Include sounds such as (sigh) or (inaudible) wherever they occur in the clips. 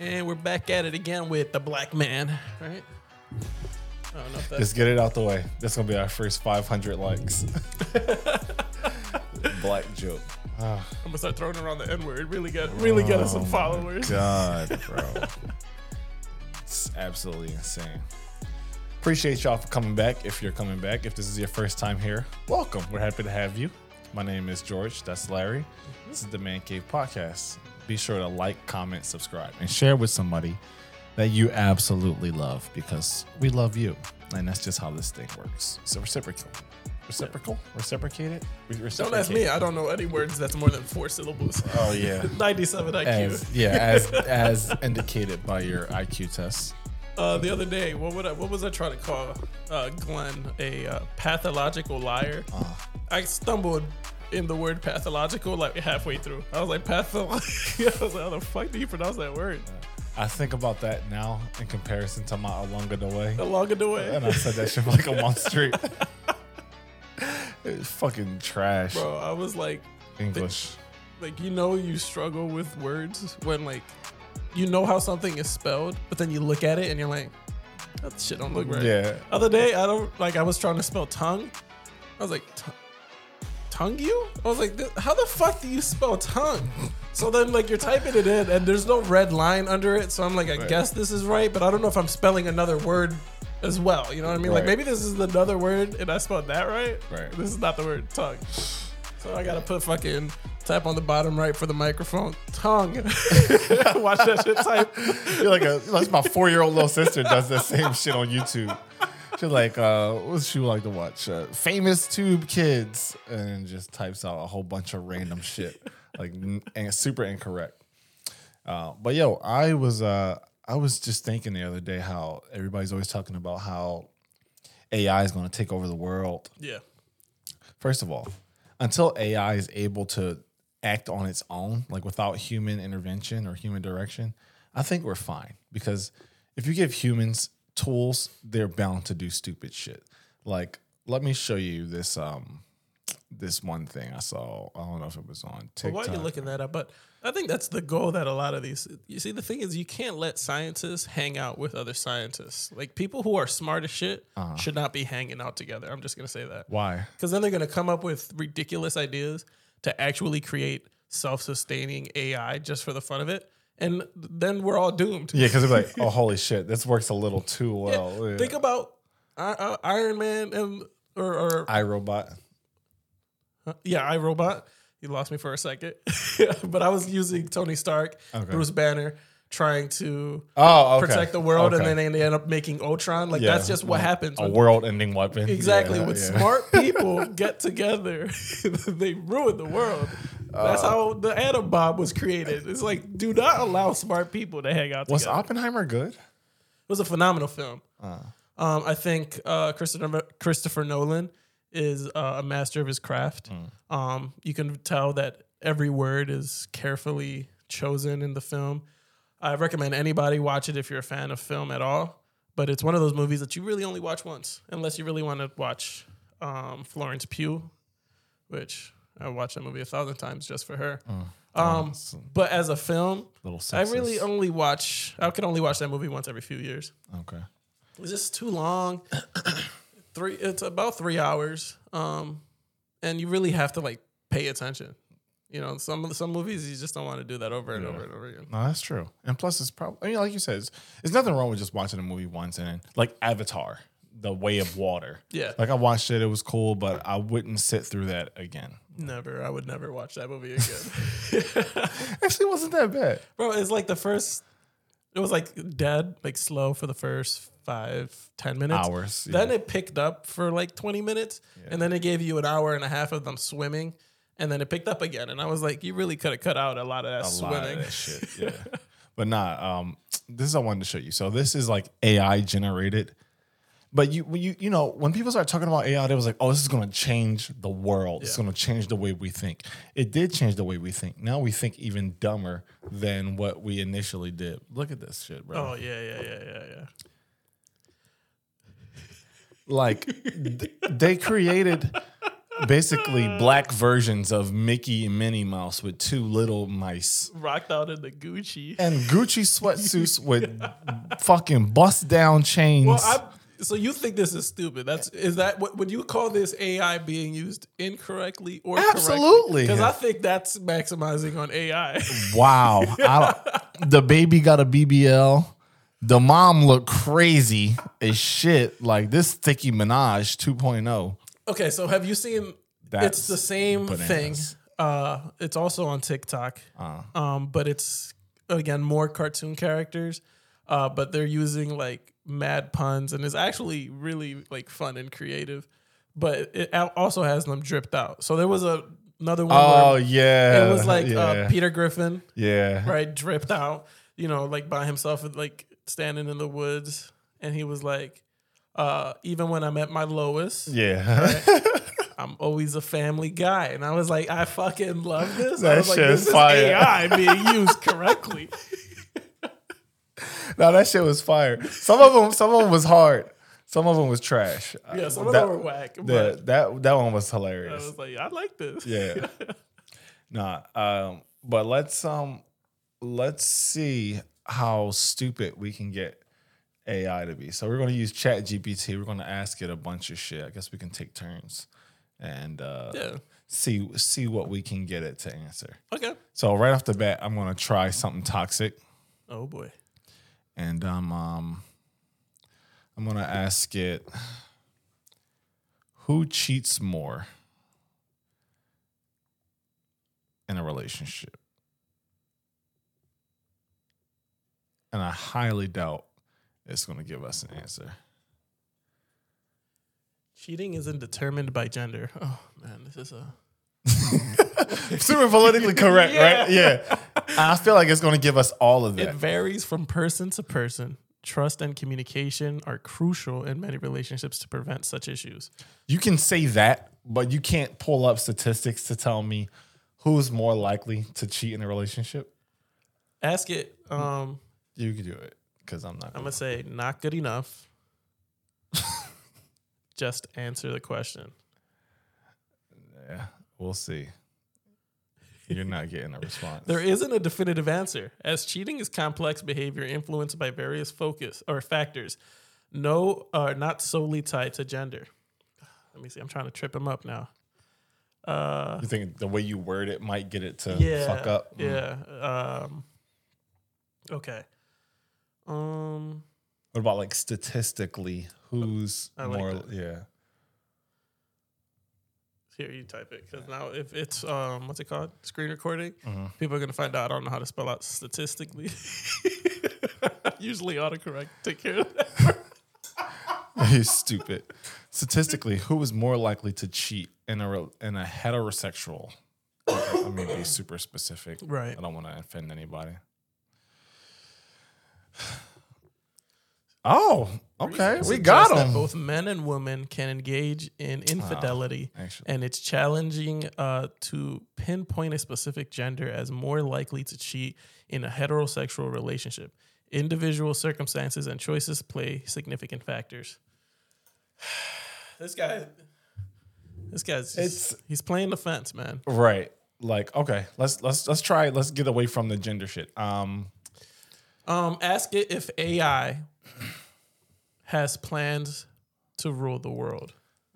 And we're back at it again with the black man, right? I don't know if that's Just get it out the way. That's gonna be our first 500 likes. (laughs) Black joke. Ah. I'm gonna start throwing around the N word. Really get, really get us some oh followers. God, (laughs) bro. it's absolutely insane. Appreciate y'all for coming back. If you're coming back, if this is your first time here, welcome. We're happy to have you. My name is George. That's Larry. This is the Man Cave Podcast. Be sure to like, comment, subscribe, and share with somebody that you absolutely love because we love you. And that's just how this thing works. So reciprocal. Reciprocal? Reciprocated? Re- Don't ask me. I don't know any words that's more than four syllables. Oh yeah. (laughs) 97 IQ. As, yeah, as (laughs) as indicated by your IQ test. Uh, the other day, what would I, what was I trying to call uh, Glenn a uh, pathological liar? I stumbled in the word pathological like halfway through. I was like pathological. (laughs) I was like, how the fuck do you pronounce that word? I think about that now in comparison to my along the way. Along the way, And I said that shit like a month straight. (laughs) it's fucking trash. bro. I was like, English. like you know, you struggle with words when like you know how something is spelled, but then you look at it and you're like, that shit don't look right. Yeah. Other day, I don't like. I was trying to spell tongue. I was like, "Tongue- you? I was like, how the fuck do you spell tongue? So then, like, you're typing it in, and there's no red line under it. So I'm like, I Right. guess this is right, but I don't know if I'm spelling another word as well. You know what I mean? Like, maybe this is another word, and I spelled that right. Right. This is not the word tongue. So I gotta put fucking tap on the bottom right for the microphone. Tongue. (laughs) Watch that shit type. (laughs) You're like a like my four year old little sister does the same shit on YouTube. She's like, uh, what's she like to watch? Uh, famous tube kids, and just types out a whole bunch of random shit, like n- and super incorrect. Uh, but yo, I was uh, I was just thinking the other day how everybody's always talking about how AI is going to take over the world. Yeah. First of all, until AI is able to act on its own, like without human intervention or human direction, I think we're fine. Because if you give humans tools, they're bound to do stupid shit. Like, let me show you this um this one thing I saw. I don't know if it was on Well, TikTok. while you're looking that up, but I think that's the goal that a lot of these. You see, the thing is, you can't let scientists hang out with other scientists. Like people who are smart as shit Uh-huh. should not be hanging out together. I'm just gonna say that Why? because then they're gonna come up with ridiculous ideas to actually create self-sustaining AI just for the fun of it, and then we're all doomed. Yeah, because they're like, (laughs) oh, holy shit, this works a little too well. Yeah. Think about uh, uh, Iron Man and or, or iRobot. Yeah, iRobot. You lost me for a second, (laughs) but I was using Tony Stark, Okay. Bruce Banner, trying to Oh, okay. protect the world, Okay. and then they end up making Ultron. Like Yeah. that's just what happens. A world-ending weapon. exactly. Yeah, when yeah. smart (laughs) people get together, they ruin the world. That's Uh, how the atom bomb was created. It's like, do not allow smart people to hang out together. Was together. Oppenheimer good? It was a phenomenal film. Uh. Um, I think uh, Christopher Christopher Nolan is uh, a master of his craft. Mm. Um, you can tell that every word is carefully chosen in the film. I recommend anybody watch it if you're a fan of film at all. But it's one of those movies that you really only watch once, unless you really want to watch um, Florence Pugh, which I watch that movie a thousand times just for her. Um, so- but as a film, I really only watch. I can only watch that movie once every few years. Okay. It's just too long. (coughs) three. It's about three hours. Um, and you really have to like pay attention. You know, some of some movies you just don't want to do that over and over and over again. No, that's true. And plus, it's probably, I mean, like you said, it's, there's nothing wrong with just watching a movie once and like Avatar, The Way of Water. Yeah, Like, I watched it, it was cool, but I wouldn't sit through that again. Never. I would never watch that movie (laughs) again, Actually, wasn't that bad. bro. It's like the first. It was like dead, like slow for the first five, ten minutes. Hours. Then yeah. it picked up for like 20 minutes, and then it gave you an hour and a half of them swimming, and then it picked up again. And I was like, you really could have cut out a lot of that a swimming. of that shit. Yeah. (laughs) but nah, um, this is I wanted to show you. So this is like AI generated. But you, you, you know, when people start talking about AI, they was like, "Oh, this is going to change the world. It's going to change the way we think." It did change the way we think. Now we think even dumber than what we initially did. Look at this shit, bro. Oh yeah, yeah, yeah, yeah, yeah. Like (laughs) th- they created basically black versions of Mickey and Minnie Mouse with two little mice. Rocked out in the Gucci. And Gucci sweatsuits (laughs) with fucking bust down chains. Well, I so you think this is stupid? That's is that what would you call this AI being used incorrectly or Absolutely. Because I think that's maximizing on AI. (laughs) wow. I the baby got a BBL. The mom looked crazy as shit. Like this Sticky Minaj 2.0. okay, so have you seen? That's it's the same thing. Uh, it's also on TikTok. Uh. Um, but it's again more cartoon characters. Uh, but they're using like mad puns, and it's actually really like fun and creative. But it also has them dripped out. So there was a another one. Oh where yeah. it was like yeah. uh, Peter Griffin, yeah. right, dripped out. You know, like by himself, like standing in the woods, and he was like, uh, "Even when I'm at my lowest, Yeah. (laughs) I'm always a family guy." And I was like, "I fucking love this." I That was like, "This is is fire. AI being used correctly." (laughs) (laughs) no, that shit was fire. Some of them, some of them was hard. Some of them was trash. Yeah, some of that, them were whack, but that, that one was hilarious. I was like, "I like this." Yeah. (laughs) nah. Um, but let's um let's see how stupid we can get AI to be. So we're gonna use Chat GPT. We're gonna ask it a bunch of shit. I guess we can take turns and uh yeah. see see what we can get it to answer. Okay. So right off the bat, I'm gonna try something toxic. Oh boy. And um, um I'm gonna ask it who cheats more in a relationship. And I highly doubt it's gonna give us an answer. Cheating isn't determined by gender. Oh man, this is a (laughs) Super politically correct, right? Yeah. I feel like it's gonna give us all of It that. varies from person to person. Trust and communication are crucial in many relationships to prevent such issues. You can say that, but you can't pull up statistics to tell me who's more likely to cheat in a relationship. Ask it. Um, You can do it because I'm not. I'm gonna say not good enough. (laughs) Just answer the question. Yeah, we'll see. You're not getting a response. There isn't a definitive answer, as cheating is complex behavior influenced by various focus or factors, no, uh, not solely tied to gender. Let me see. I'm trying to trip him up now. Uh, you think the way you word it might get it to yeah, fuck up? Mm. Yeah. Um, okay. Um, What about like statistically, who's like more? that. Yeah. Here you type it because now if it's um, what's it called? Screen recording. Mm-hmm. People are gonna find out I don't know how to spell out statistically. (laughs) Usually autocorrect take care of that. (laughs) You're stupid. Statistically, who is more likely to cheat in a in a heterosexual? I mean, be super specific. Right. I don't want to offend anybody. Oh, okay. We got him. Both men and women can engage in infidelity, actually. and it's challenging uh, to pinpoint a specific gender as more likely to cheat in a heterosexual relationship. Individual circumstances and choices play significant factors. (sighs) this guy, this guy's It's- he's playing the fence, man. Right. Like, okay, let's let's let's try. Let's get away from the gender shit. Um, Um, ask it if AI has plans to rule the world.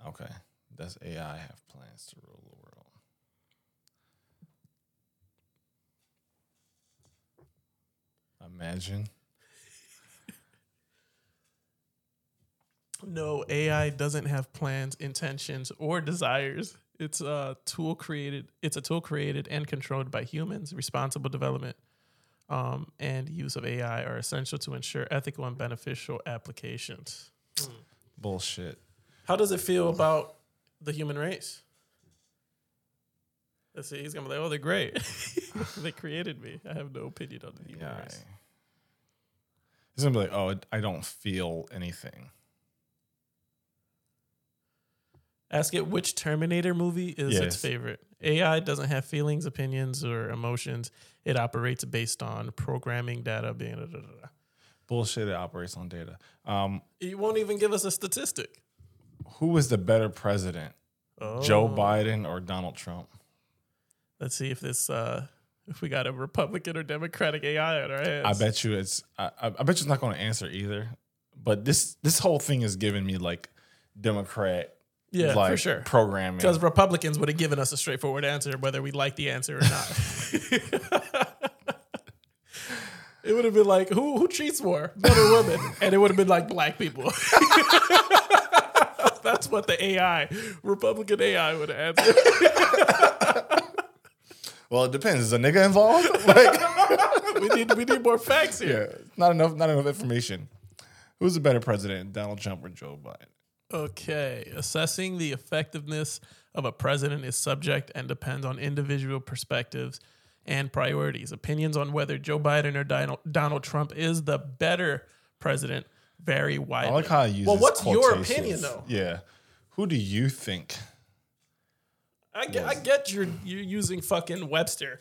okay. Does AI have plans to rule the world? Imagine. No, AI doesn't have plans, intentions, or desires. It's a tool created. It's a tool created and controlled by humans. Responsible development um, and use of AI are essential to ensure ethical and beneficial applications. Bullshit. How does it feel about the human race? Let's see. He's gonna be like, "Oh, they're great. (laughs) they created me. I have no opinion on the human Yeah. race." He's gonna be like, oh, I don't feel anything. Ask it which Terminator movie is its favorite. AI doesn't have feelings, opinions, or emotions. It operates based on programming data da, da, da. Bullshit. It operates on data. Um, It won't even give us a statistic. who is the better president? Joe Oh. Biden or Donald Trump? Let's see if this uh if we got a Republican or Democratic AI on our hands. I bet you it's. I, I I bet you it's not going to answer either. But this this whole thing is giving me like Democrat, Yeah, like for sure. programming. Because Republicans would have given us a straightforward answer, whether we like the answer or not. (laughs) it would have been like, who who cheats more, men or women? And it would have been like black people. (laughs) That's what the AI, Republican AI, would have answered. (laughs) well, it depends. Is a nigga involved? like, we need we need more facts here. yeah, not enough. Not enough information. Who's a better president, Donald Trump or Joe Biden? Okay, assessing the effectiveness of a president is subject and depends on individual perspectives and priorities. Opinions on whether Joe Biden or Donald, Trump is the better president vary widely. I like how I use. well, what's your opinion though? Yeah. Who do you think? I get, I get you're you're using fucking Webster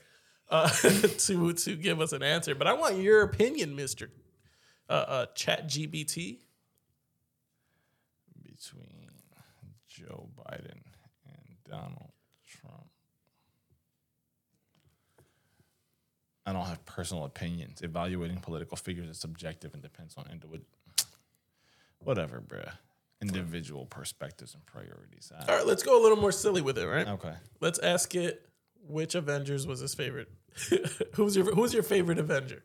uh, (laughs) to to give us an answer, but I want your opinion, Mister uh, uh, Chat GPT. Between Joe Biden and Donald Trump. I don't have personal opinions. Evaluating political figures is subjective and depends on individual. Whatever, bruh. Individual perspectives and priorities. I- All right, let's go a little more silly with it, right? okay. Let's ask it which Avengers was his favorite. (laughs) who's your Who's your favorite Avenger?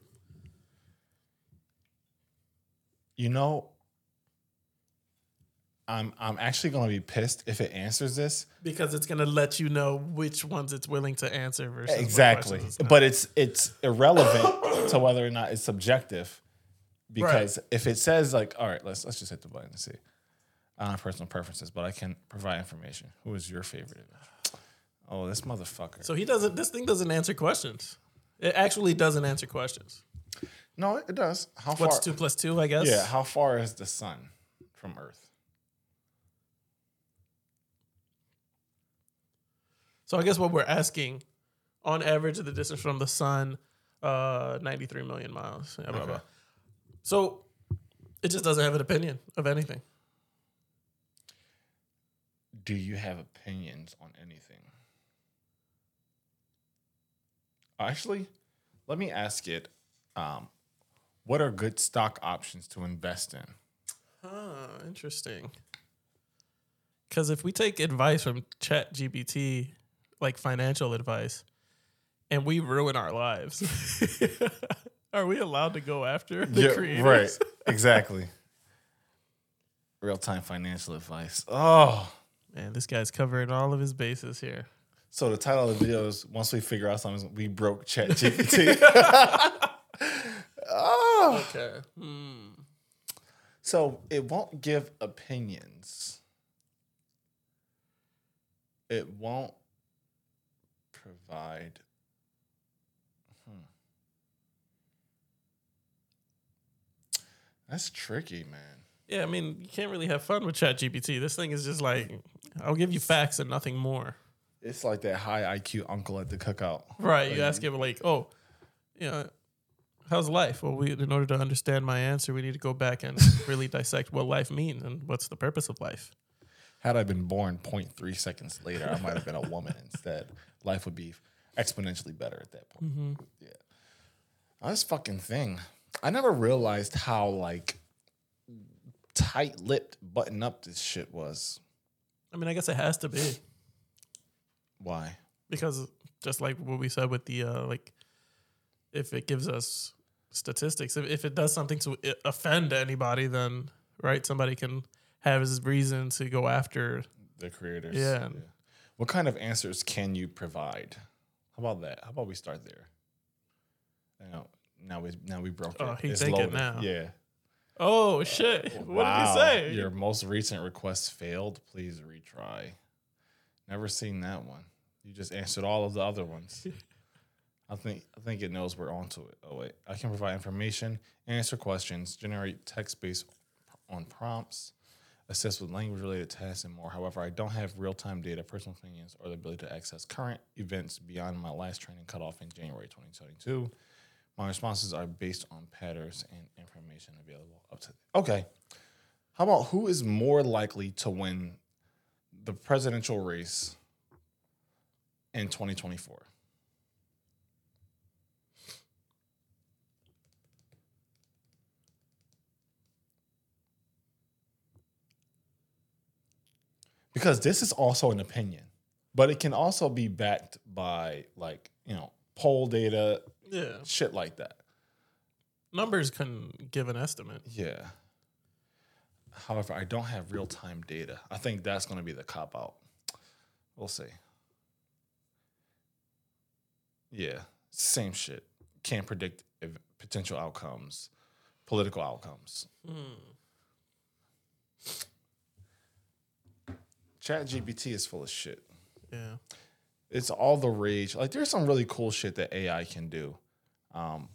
You know, I'm I'm actually gonna be pissed if it answers this. Because it's gonna let you know which ones it's willing to answer versus exactly it's but it's it's irrelevant to whether or not it's subjective because if it says like all right let's let's just hit the button and see i don't have personal preferences but i can provide information who is your favorite oh this motherfucker so he doesn't. This thing doesn't answer questions. It actually doesn't answer questions. no it does how far? What's two plus two? I guess. yeah how far is the sun from earth So I guess what we're asking, on average, the distance from the sun, uh, ninety three million miles. Yeah, blah, Okay. blah. So it just doesn't have an opinion of anything. do you have opinions on anything actually let me ask it um, what are good stock options to invest in Ah, interesting. Because if we take advice from Chat GPT, like financial advice, and we ruin our lives, (laughs) are we allowed to go after the Yeah, creators? Right. (laughs) Exactly. Real time financial advice. Oh. Man, this guy's covering all of his bases here. So the title of the video is once we figure out something, we broke Chat GPT. oh. Okay. Hmm. So it won't give opinions. It won't provide. Hmm. That's tricky, man. Yeah, I mean, you can't really have fun with Chat GPT. This thing is just like, I'll give you facts and nothing more. It's like that high IQ uncle at the cookout. Right. You ask him, like, oh, you know, how's life? Well, we, in order to understand my answer, we need to go back and (laughs) really dissect what life means and what's the purpose of life. Had I been born 0.3 seconds later, I might have been a woman instead. Life would be exponentially better at that point. Yeah. Oh, this fucking thing. I never realized how like tight lipped, button up this shit was. I mean, I guess it has to be Why? because just like what we said with the, uh, like, if it gives us statistics, if, if it does something to offend anybody, then, right, somebody can have his reason to go after. The creators. Yeah. What kind of answers can you provide? How about that? How about we start there? Now, now we now we broke Oh, it. he It's thinking loaded. now. Yeah. Oh, shit. (laughs) What did he say? Your most recent request failed. Please retry. Never seen that one. You just answered all of the other ones. (laughs) I think I think it knows we're onto it. Oh wait, I can provide information, answer questions, generate text based on prompts, assist with language related tasks, and more. However, I don't have real time data, personal opinions, or the ability to access current events beyond my last training cutoff in January 2022. My responses are based on patterns and information available up to. Okay, how about who is more likely to win the presidential race in 2024. Because this is also an opinion, but it can also be backed by like, you know, poll data, Yeah. shit like that. Numbers can give an estimate. Yeah. However, I don't have real time data. I think that's going to be the cop out. We'll see. Yeah, same shit. Can't predict ev- potential outcomes, political outcomes. Hmm. Chat GPT is full of shit. Yeah. It's all the rage. Like, there's some really cool shit that AI can do. Um,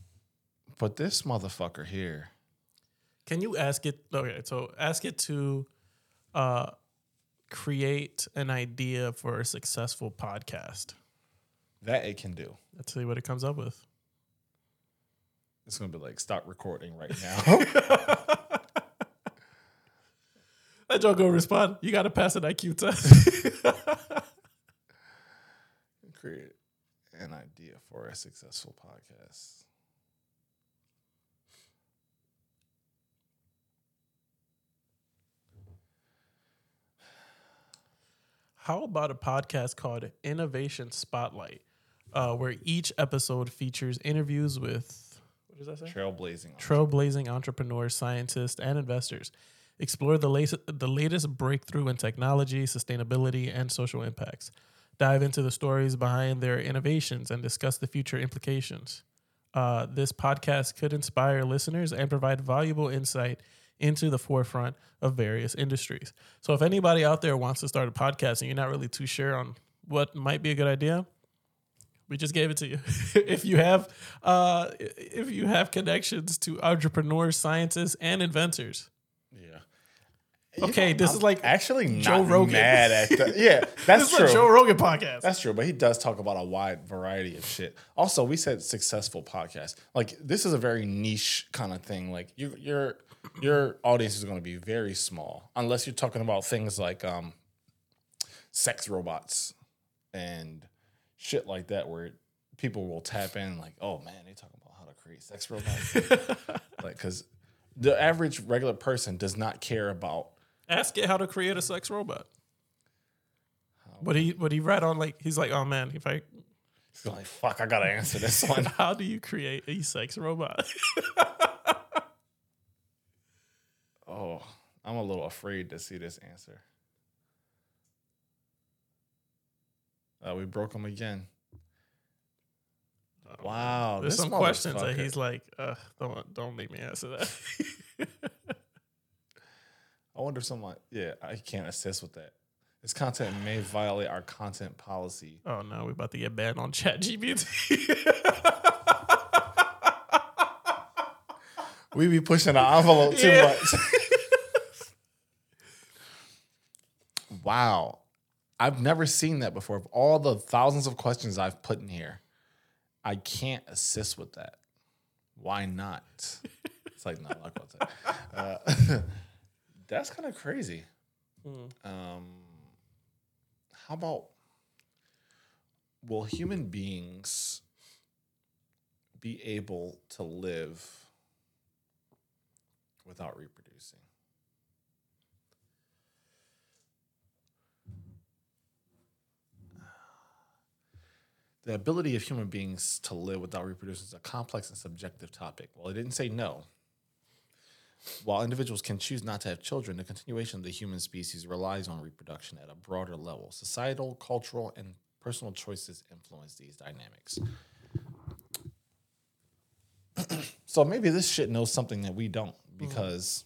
but this motherfucker here, Can you ask it? Okay, so ask it to uh, create an idea for a successful podcast. that it can do. Let's see what it comes up with. It's gonna be like stop recording right now. (laughs) (laughs) That joke will respond. You got to pass an IQ test. (laughs) Create an idea for a successful podcast. How about a podcast called Innovation Spotlight, uh, where each episode features interviews with what does that say? Trailblazing. Trailblazing entrepreneurs, scientists, and investors. Explore the latest, the latest breakthrough in technology, sustainability, and social impacts. Dive into the stories behind their innovations and discuss the future implications. Uh, this podcast could inspire listeners and provide valuable insight into the forefront of various industries. So, if anybody out there wants to start a podcast and you're not really too sure on what might be a good idea, we just gave it to you. (laughs) if you have, uh, if you have connections to entrepreneurs, scientists, and inventors, Yeah. Okay, this is like actually not Joe Rogan. mad at (laughs) the, yeah, that's this is true. Joe Rogan podcast. That's true, but he does talk about a wide variety of shit. Also, we said successful podcast. Like this is a very niche kind of thing. Like you, your your audience is going to be very small unless you're talking about things like um, sex robots and shit like that, where people will tap in. Like, oh man, they talking about how to create sex robots. (laughs) like, because the average regular person does not care about Ask it how to create a sex robot. What he what he read on like he's like, oh man, if I He's like, fuck, I gotta answer this (laughs) one. how do you create a sex robot? (laughs) Oh, I'm a little afraid to see this answer. Uh, we broke him again. Wow, There's this some questions that he's like, uh, don't don't make me answer that. (laughs) I wonder if someone. Yeah, I can't assist with that. This content may (sighs) violate our content policy. oh no, we're about to get banned on Chat GPT. We be pushing the envelope too Yeah. much. (laughs) wow, I've never seen that before. Of all the thousands of questions I've put in here, I can't assist with that. Why not? (laughs) It's like not like what's that? Uh, (laughs) that's kind of crazy. Um, how about will human beings be able to live without reproducing? The ability of human beings to live without reproducing is a complex and subjective topic. Well, it didn't say no. While individuals can choose not to have children, the continuation of the human species relies on reproduction at a broader level. Societal, cultural, and personal choices influence these dynamics. (clears throat) so maybe this shit knows something that we don't mm-hmm. because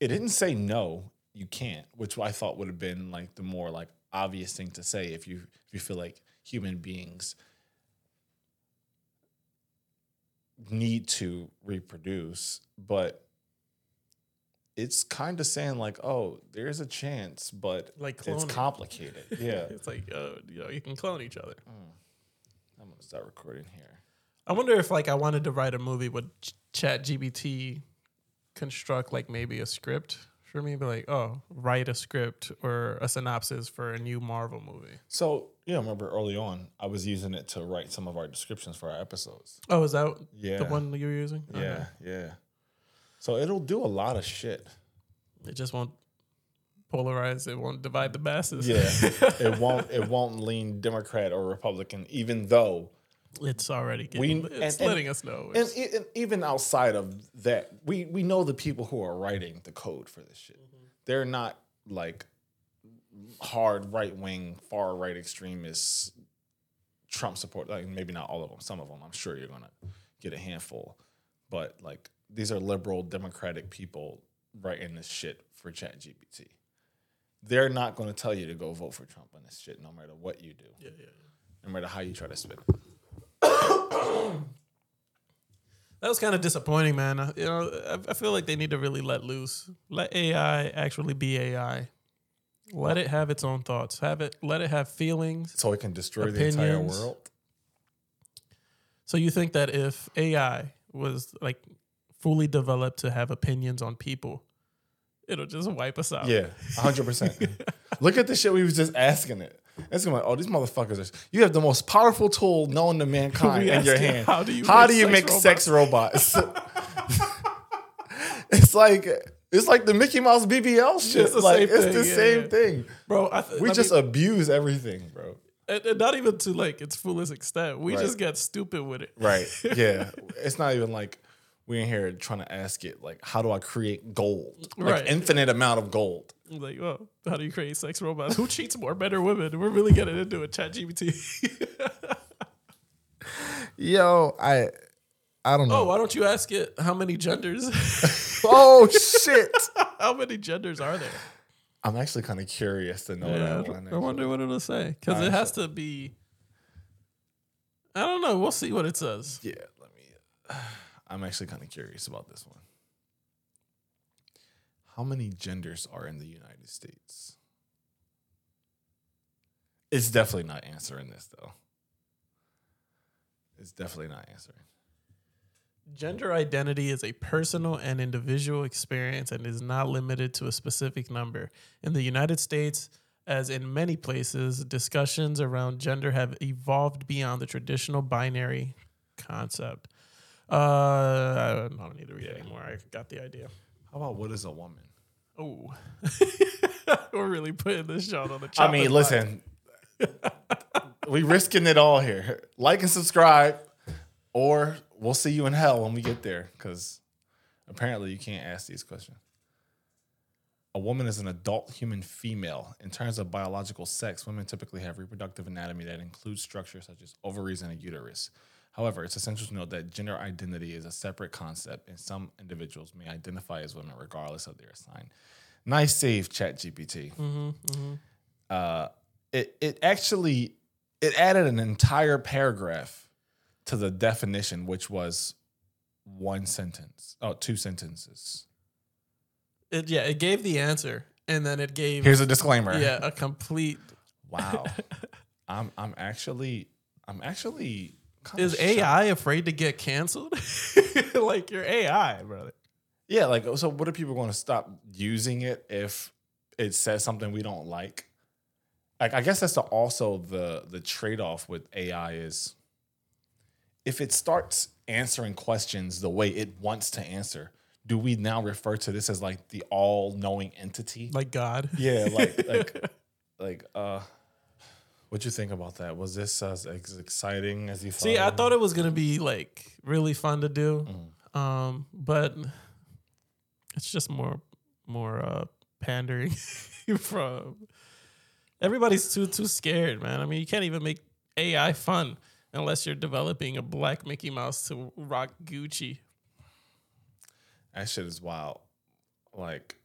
it didn't say no, you can't, which I thought would have been like the more like obvious thing to say if you if you feel like human beings need to reproduce, but it's kind of saying like, oh, there's a chance, but Like it's complicated. (laughs) Yeah, it's like, uh, you know, you can clone each other. I'm gonna start recording here. I wonder if like I wanted to write a movie would Ch- Chat GPT construct like maybe a script for me. But like, oh, write a script or a synopsis for a new Marvel movie. So yeah, I remember early on, I was using it to write some of our descriptions for our episodes. Oh, is that Yeah. the one you were using? Yeah, Okay. yeah. So it'll do a lot of shit. It just won't polarize. It won't divide the masses. Yeah, (laughs) it won't. It won't lean Democrat or Republican, even though, it's already getting, We- it's and- and- letting us know. and, and even outside of that, we we know the people who are writing the code for this shit. Mm-hmm. They're not like hard right wing, far right extremists, Trump support. Like maybe not all of them. Some of them, I'm sure you're gonna get a handful, but like these are liberal democratic people writing this shit for ChatGPT. They're not going to tell you to go vote for Trump on this shit, no matter what you do, yeah, yeah, yeah. no matter how you try to spin it. (coughs) That was kind of disappointing, man. You know, I, I feel like they need to really let loose. Let AI actually be AI. Let it have its own thoughts. Have it. Let it have feelings. So it can destroy the entire world. So you think that if AI was like fully developed to have opinions on people, it'll just wipe us out? Yeah, hundred percent. (laughs) Look at the shit we was just asking it. It's gonna be like, oh, these motherfuckers are. You have the most powerful tool known to mankind in your hand. how do you How make do you sex make sex robots? (laughs) it's like it's like the Mickey Mouse BBL shit. It's the like same it's thing, the yeah, same yeah. thing. bro. I th- We I just mean, abuse everything, bro. and, and not even to like its fullest extent. We Right. just get stupid with it. Right? (laughs) Yeah. it's not even like we in here trying to ask it like, how do I create gold? Like Right. infinite amount of gold. Like, oh, how do you create sex robots? Who cheats more, men or women? We're really getting into it. Chat GPT. (laughs) Yo, I I don't oh, know. oh, why don't you ask it how many genders? (laughs) oh shit. (laughs) how many genders are there? I'm actually kind of curious to know Yeah, that one. I wonder what it'll say because it has to be. I don't know. We'll see what it says. Yeah, let me. I'm actually kind of curious about this one. How many genders are in the United States? It's definitely not answering this though. It's definitely not answering. Gender identity is a personal and individual experience and is not limited to a specific number. In the United States, as in many places, discussions around gender have evolved beyond the traditional binary concept. Uh, I don't, need to read anymore. I got the idea. How about what is a woman? Oh, (laughs) we're really putting this shot on the. I mean, listen, (laughs) we risking it all here. Like and subscribe, or we'll see you in hell when we get there. Because apparently, you can't ask these questions. A woman is an adult human female. In terms of biological sex, women typically have reproductive anatomy that includes structures such as ovaries and a uterus. However, it's essential to note that gender identity is a separate concept, and some individuals may identify as women regardless of their sign. Nice save, ChatGPT uh, it it actually it added an entire paragraph to the definition, which was one sentence. Oh, two sentences. It, yeah, it gave the answer, and then it gave Here's a disclaimer. yeah a complete. Wow. (laughs) I'm I'm actually I'm actually Is shocked. AI afraid to get canceled? (laughs) like your AI, brother. Yeah, like so what are people going to stop using it if it says something we don't like? Like I guess that's the, also the the trade-off with AI is if it starts answering questions the way it wants to answer, do we now refer to this as like the all-knowing entity? Like God. Yeah, like like (laughs) like uh what you think about that? Was this as exciting as you thought? See, I thought it was gonna be like really fun to do, Mm-hmm. um, but it's just more more uh, pandering (laughs) from everybody's too too scared, man. I mean, you can't even make AI fun unless you're developing a black Mickey Mouse to rock Gucci. That shit is wild. Like,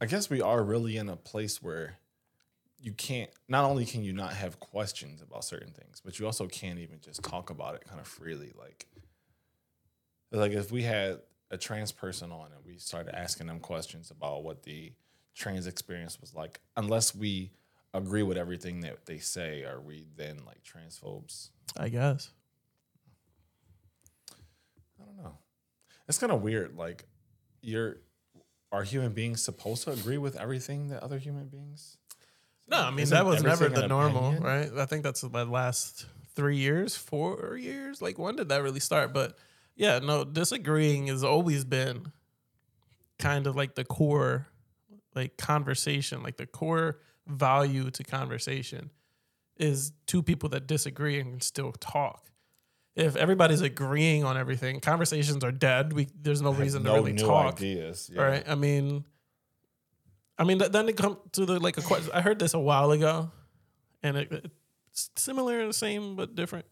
I guess we are really in a place where you can't. Not only can you not have questions about certain things, but you also can't even just talk about it kind of freely. Like, like if we had a trans person on and we started asking them questions about what the trans experience was like, unless we agree with everything that they say, are we then like transphobes? I guess. I don't know. It's kind of weird. Like you're are human beings supposed to agree with everything that other human beings? No, I mean that was never the normal, opinion? right? I think that's the last three years, four years. Like when did that really start? But yeah, no, disagreeing has always been kind of like the core, like conversation, like the core value to conversation is two people that disagree and can still talk. If everybody's agreeing on everything, conversations are dead. We there's no reason to no really new talk. ideas. Yeah. Right. I mean, I mean, th- then it comes to the like a question. I heard this a while ago, and it, it's similar the same but different.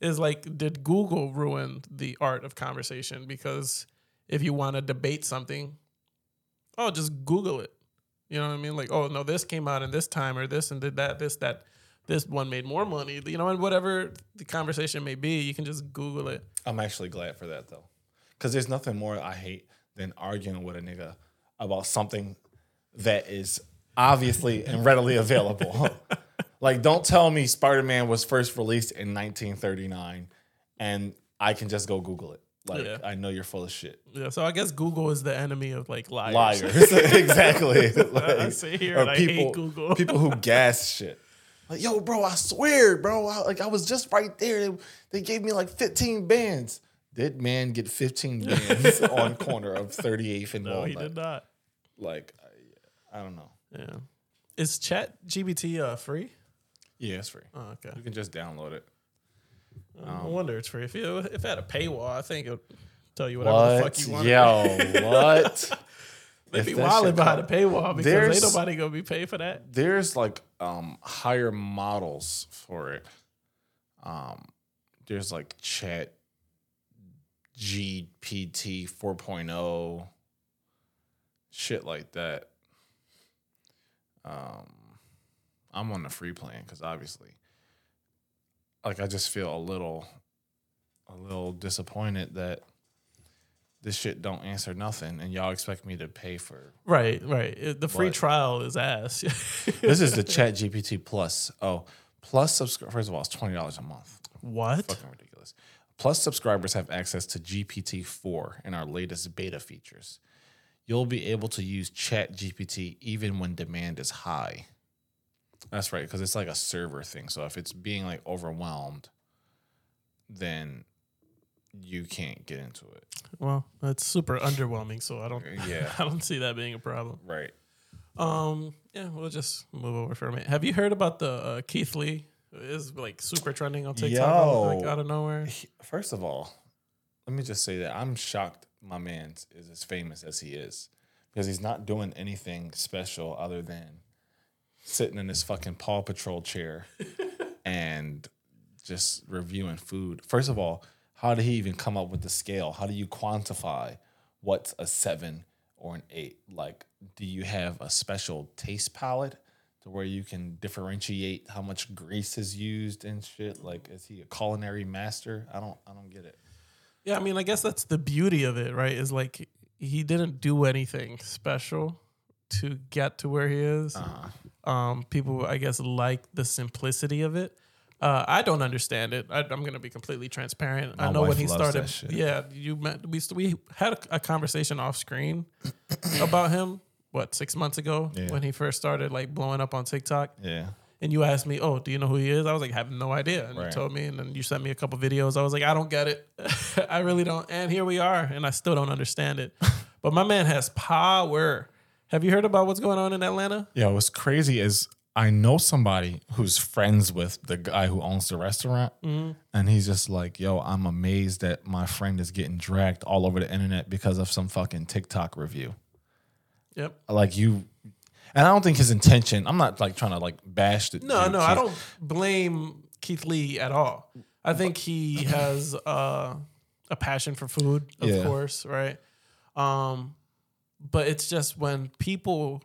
Is like, did Google ruin the art of conversation? Because if you want to debate something, oh, just Google it. You know what I mean? Like, oh no, this came out in this time, or this and did that, this that, this one made more money. You know, and whatever the conversation may be, you can just Google it. I'm actually glad for that though, because there's nothing more I hate than arguing with a nigga about something that is obviously and readily available. (laughs) like, don't tell me Spider Man was first released in 1939, and I can just go Google it. Like, Yeah. I know you're full of shit. Yeah, so I guess Google is the enemy of like liars. Liars, (laughs) exactly. (laughs) I sit here and I hate Google. people who gas shit. Like, yo, bro, I swear, bro, I, like I was just right there. They, they gave me like 15 bands. Did man get 15 bands on corner of 38th and no, Walnut? he did not. Like, I, I don't know. Yeah. Is Chat GPT uh, free? Yeah, it's free. Oh, okay. You can just download it. I wonder it's free. If you if it had a paywall, I think it would tell you whatever the fuck you want. Yo, (laughs) what? They'd if be that wilding shit behind a come- paywall because There's- ain't nobody gonna be paid for that. There's like um higher models for it. Um, there's like Chat GPT 4.0, oh, shit like that. Um, I'm on the free plan because obviously, like, I just feel a little, a little disappointed that this shit don't answer nothing, and y'all expect me to pay for. Right, right. The free But- trial is ass. (laughs) This is the Chat GPT Plus. Oh, Plus subscribe. First of all, it's twenty dollars a month. what? Fucking ridiculous. Plus subscribers have access to GPT 4 and our latest beta features. You'll be able to use Chat GPT even when demand is high. That's right, because it's like a server thing. So if it's being like overwhelmed, then you can't get into it. Well, that's super underwhelming. So I don't. Yeah. (laughs) I don't see that being a problem. Right. Um. Yeah, we'll just move over for a minute. Have you heard about the uh, Keith Lee? Is like super trending on TikTok, Yo. like out of nowhere. He- First of all, let me just say that I'm shocked my man is as famous as he is because he's not doing anything special other than sitting in his fucking Paw Patrol chair (laughs) and just reviewing food. First of all, how did he even come up with the scale? How do you quantify what's a seven or an eight? Like, do you have a special taste palette to where you can differentiate how much grease is used and shit? Like, is he a culinary master? I don't, I don't get it. Yeah, I mean, I guess that's the beauty of it, right? Is like he didn't do anything special to get to where he is. Uh-huh. Um, people, I guess, like the simplicity of it. Uh, I don't understand it. I, I'm going to be completely transparent. I know when he started. Yeah, you met, we we had a, a conversation off screen about him. What six months ago Yeah. when he first started like blowing up on TikTok, Yeah. And you asked me, "Oh, do you know who he is?" I was like, "I have no idea." And Right. you told me, and then you sent me a couple videos. I was like, "I don't get it. (laughs) I really don't." And here we are, and I still don't understand it. (laughs) but my man has power. Have you heard about what's going on in Atlanta? Yeah, what's crazy is I know somebody who's friends with the guy who owns the restaurant, mm-hmm. and he's just like, "Yo, I'm amazed that my friend is getting dragged all over the internet because of some fucking TikTok review." Yep. Like you, and I don't think his intention. I'm not like trying to like bash the. No, no, I don't blame Keith Lee at all. I think he has uh, a passion for food, of Yeah. course, right? Um, but it's just when people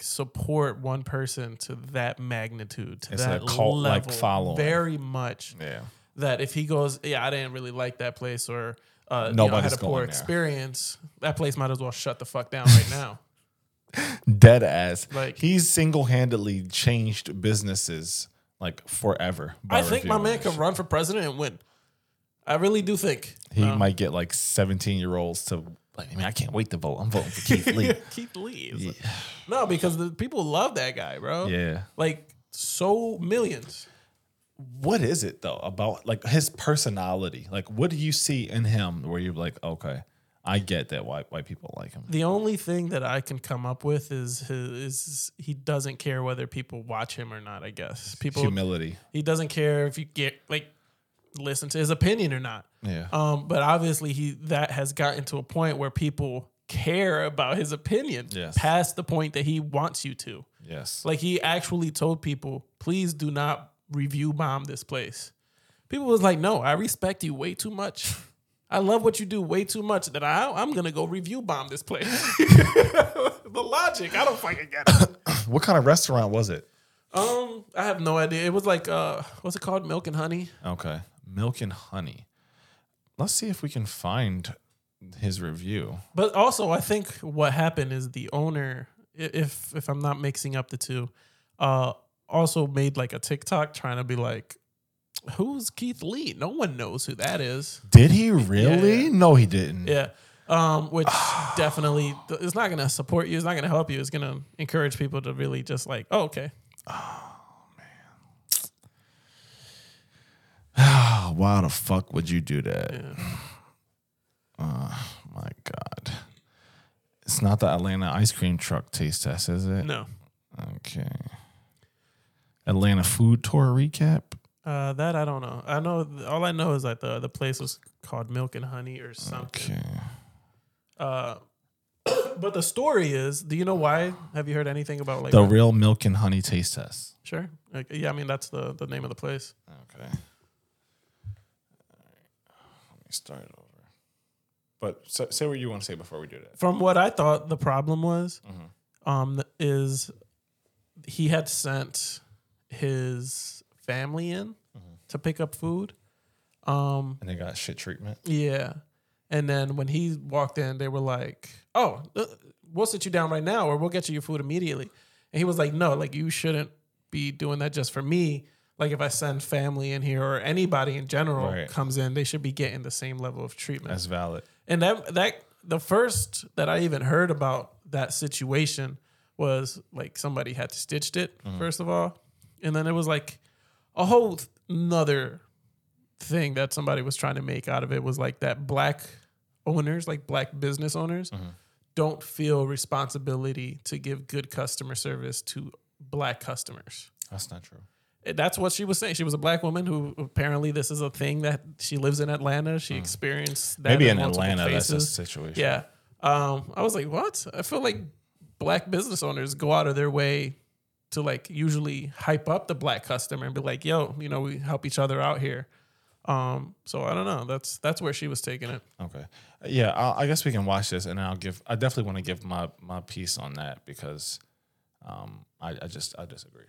support one person to that magnitude, to It's that a cult-like level, following. very much Yeah. that if he goes, yeah, I didn't really like that place, or uh, you know, I had a poor there. experience, that place might as well shut the fuck down right now. (laughs) Dead ass. Like- he's single handedly changed businesses like forever. I think my man could run for president and win. I really do think. He might get like 17 year olds to Like, I mean, I can't wait to vote. I'm voting for Keith (laughs) Lee. Keith Lee. Yeah. No, because the people love that guy, bro. yeah. Like so millions. What is it though about like his personality? Like, what do you see in him where you're like, okay, I get that white white people like him. The only thing that I can come up with is his is he doesn't care whether people watch him or not. I guess people Humility. he doesn't care if you get like listen to his opinion or not. Yeah. Um, but obviously he that has gotten to a point where people care about his opinion Yes. past the point that he wants you to. yes. Like he actually told people, please do not review bomb this place. People was like, no, I respect you way too much. (laughs) I love what you do way too much that I, I'm gonna go review bomb this place. (laughs) (laughs) the logic, I don't fucking get it. (coughs) what kind of restaurant was it? Um, I have no idea. It was like, uh, what's it called? Milk and honey. Okay. Milk and honey. Let's see if we can find his review. But also, I think what happened is the owner, if if I'm not mixing up the two, uh, also made like a TikTok trying to be like, "Who's Keith Lee? No one knows who that is." Did he really? Yeah. No, he didn't. Yeah, um, which ah. definitely it's not gonna support you. It's not gonna help you. It's gonna encourage people to really just like, "Oh, okay." Oh, man. (sighs) why the fuck would you do that? Yeah. Oh (sighs) my god. It's not the Atlanta ice cream truck taste test, is it? No, Okay. Atlanta food tour recap. Uh, that I don't know. I know all I know is that the the place was called Milk and Honey or something. Okay. Uh, (coughs) but the story is, do you know why? Have you heard anything about like The real milk and honey taste test. Sure. Like, yeah, I mean that's the the name of the place. Okay. Let me start over. But so, say what you want to say before we do that. From what I thought, the problem was, Mhm. um, is he had sent his family in to pick up food. Um, And they got shit treatment. yeah, and then when he walked in, they were like, "Oh, uh, we'll sit you down right now, or we'll get you your food immediately." And he was like, "No, like you shouldn't be doing that just for me." Like if I send family in here or anybody in general Right. comes in, they should be getting the same level of treatment. That's valid. And that that the first that I even heard about that situation was like somebody had stitched it first of all, and then it was like a whole th- another thing that somebody was trying to make out of it was like that black owners, like black business owners, mm-hmm. don't feel responsibility to give good customer service to black customers. That's not true. Eh, that's what she was saying. She was a black woman who apparently this is a thing that she lives in Atlanta. She mm. experienced that Maybe in multiple Atlanta, that's a situation. Yeah. Um, I was like, what? I feel like black business owners go out of their way to like usually hype up the black customer and be like, yo, you know, we help each other out here. Um, so I don't know. That's that's where she was taking it. Okay. Yeah, i I guess we can watch this, and I'll give. I definitely want to give my my piece on that because, um, I, I just I disagree.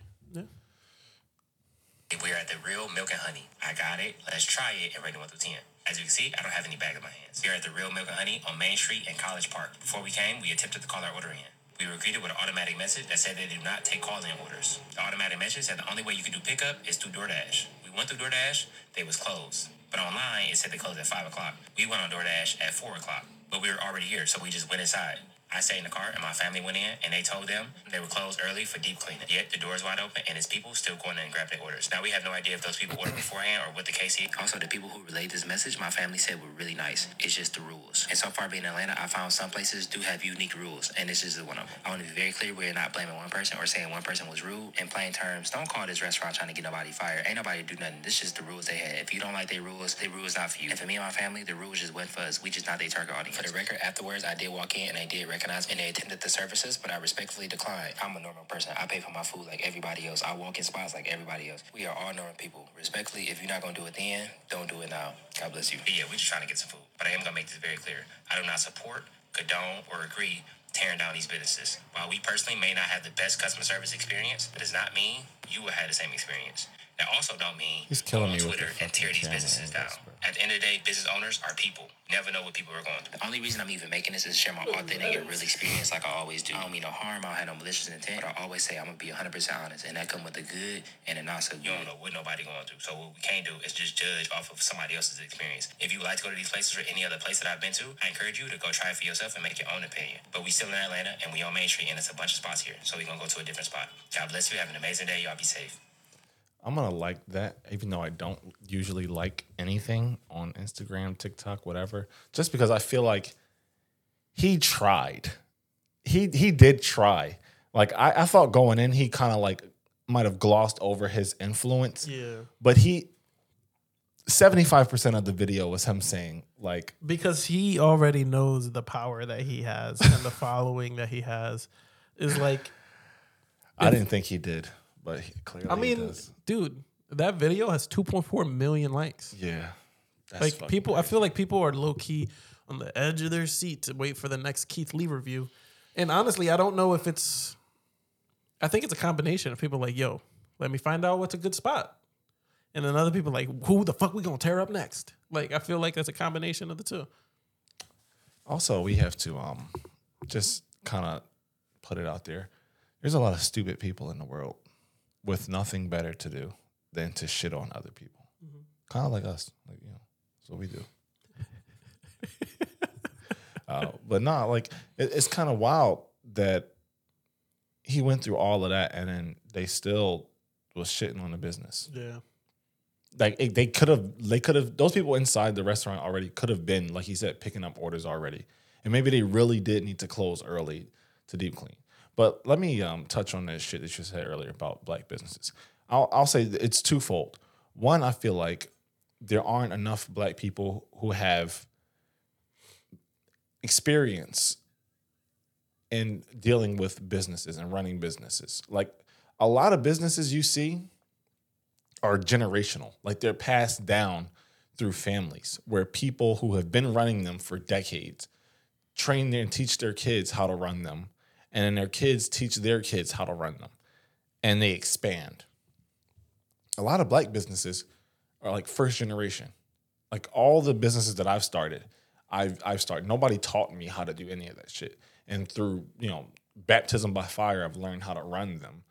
We're at the real milk and honey. I got it. Let's try it and rate it 1 through 10. As you can see, I don't have any bag in my hands. We're at the real milk and honey on Main Street in College Park. Before we came, we attempted to call our order in. We were greeted with an automatic message that said they do not take call-in orders. The automatic message said the only way you can do pickup is through DoorDash. We went through DoorDash, they was closed. But online, it said they closed at 5 o'clock. We went on DoorDash at 4 o'clock. But we were already here, so we just went inside. I stayed in the car and my family went in and they told them they were closed early for deep cleaning. Yet the doors wide open and his people still going in and grabbing their orders. Now we have no idea if those people ordered beforehand or what the case is. Also, the people who relayed this message, my family said were really nice. It's just the rules. And so far being in Atlanta, I found some places do have unique rules, and this is one of them. I want to be very clear: we're not blaming one person or saying one person was rude. In plain terms, don't call this restaurant trying to get nobody fired. Ain't nobody do nothing. This is just the rules they had. If you don't like their rules, their rules not for you. And for me and my family, the rules just went for us. We just not their target audience. For the record, afterwards, I did walk in and they did recognize and they attended the services, but I respectfully declined. I'm a normal person. I pay for my food like everybody else. I walk in spots like everybody else. We are all normal people. Respectfully, if you're not gonna do it then, don't do it now. God bless you. yeah, we're just trying to get some food. But I am gonna make this very clear. I do not support, condone, or agree tearing down these businesses. While we personally may not have the best customer service experience, that does not mean you will have the same experience. That also don't mean He's killing go on me Twitter the and tear these businesses down. At the end of the day, business owners are people. Never know what people are going through. The only reason I'm even making this is to share my authentic and real experience like I always do. I don't mean no harm, I don't have no malicious intent, but I always say I'm gonna be 100% honest, and that come with the good and the not so good. You don't know what nobody going through, so what we can't do is just judge off of somebody else's experience. If you would like to go to these places or any other place that I've been to, I encourage you to go try it for yourself and make your own opinion. But we still in Atlanta, and we on Main Street, and it's a bunch of spots here, so we're gonna go to a different spot. God bless you, have an amazing day, y'all be safe. I'm gonna like that, even though I don't usually like anything on Instagram, TikTok, whatever. Just because I feel like he tried. He he did try. Like I, I thought going in, he kind of like might have glossed over his influence. Yeah. But he 75% of the video was him saying, like, because he already knows the power that he has and the (laughs) following that he has is like I didn't think he did, but he, clearly I mean, dude, that video has 2.4 million likes. Yeah. That's like people, I feel like people are low key on the edge of their seat to wait for the next Keith Lee review. And honestly, I don't know if it's. I think it's a combination of people like, "Yo, let me find out what's a good spot," and then other people like, "Who the fuck we gonna tear up next?" Like, I feel like that's a combination of the two. Also, we have to um just kind of put it out there. There's a lot of stupid people in the world with nothing better to do than to shit on other people. Kind of like us, like you know, that's what we do. (laughs) uh, but not like it, it's kind of wild that he went through all of that and then they still was shitting on the business. Yeah, like it- they could have they could have those people inside the restaurant already could have been like he said picking up orders already. And maybe they really did need to close early to deep clean but let me um, touch on that shit that you said earlier about black businesses I'll, I'll say it's twofold one i feel like there aren't enough black people who have experience in dealing with businesses and running businesses like a lot of businesses you see are generational. Like they're passed down through families where people who have been running them for decades train and teach their kids how to run them. And then their kids teach their kids how to run them. And they expand. A lot of black businesses are like first generation. Like all the businesses that I've started, I've I've started. Nobody taught me how to do any of that shit. And through, you know, baptism by fire, I've learned how to run them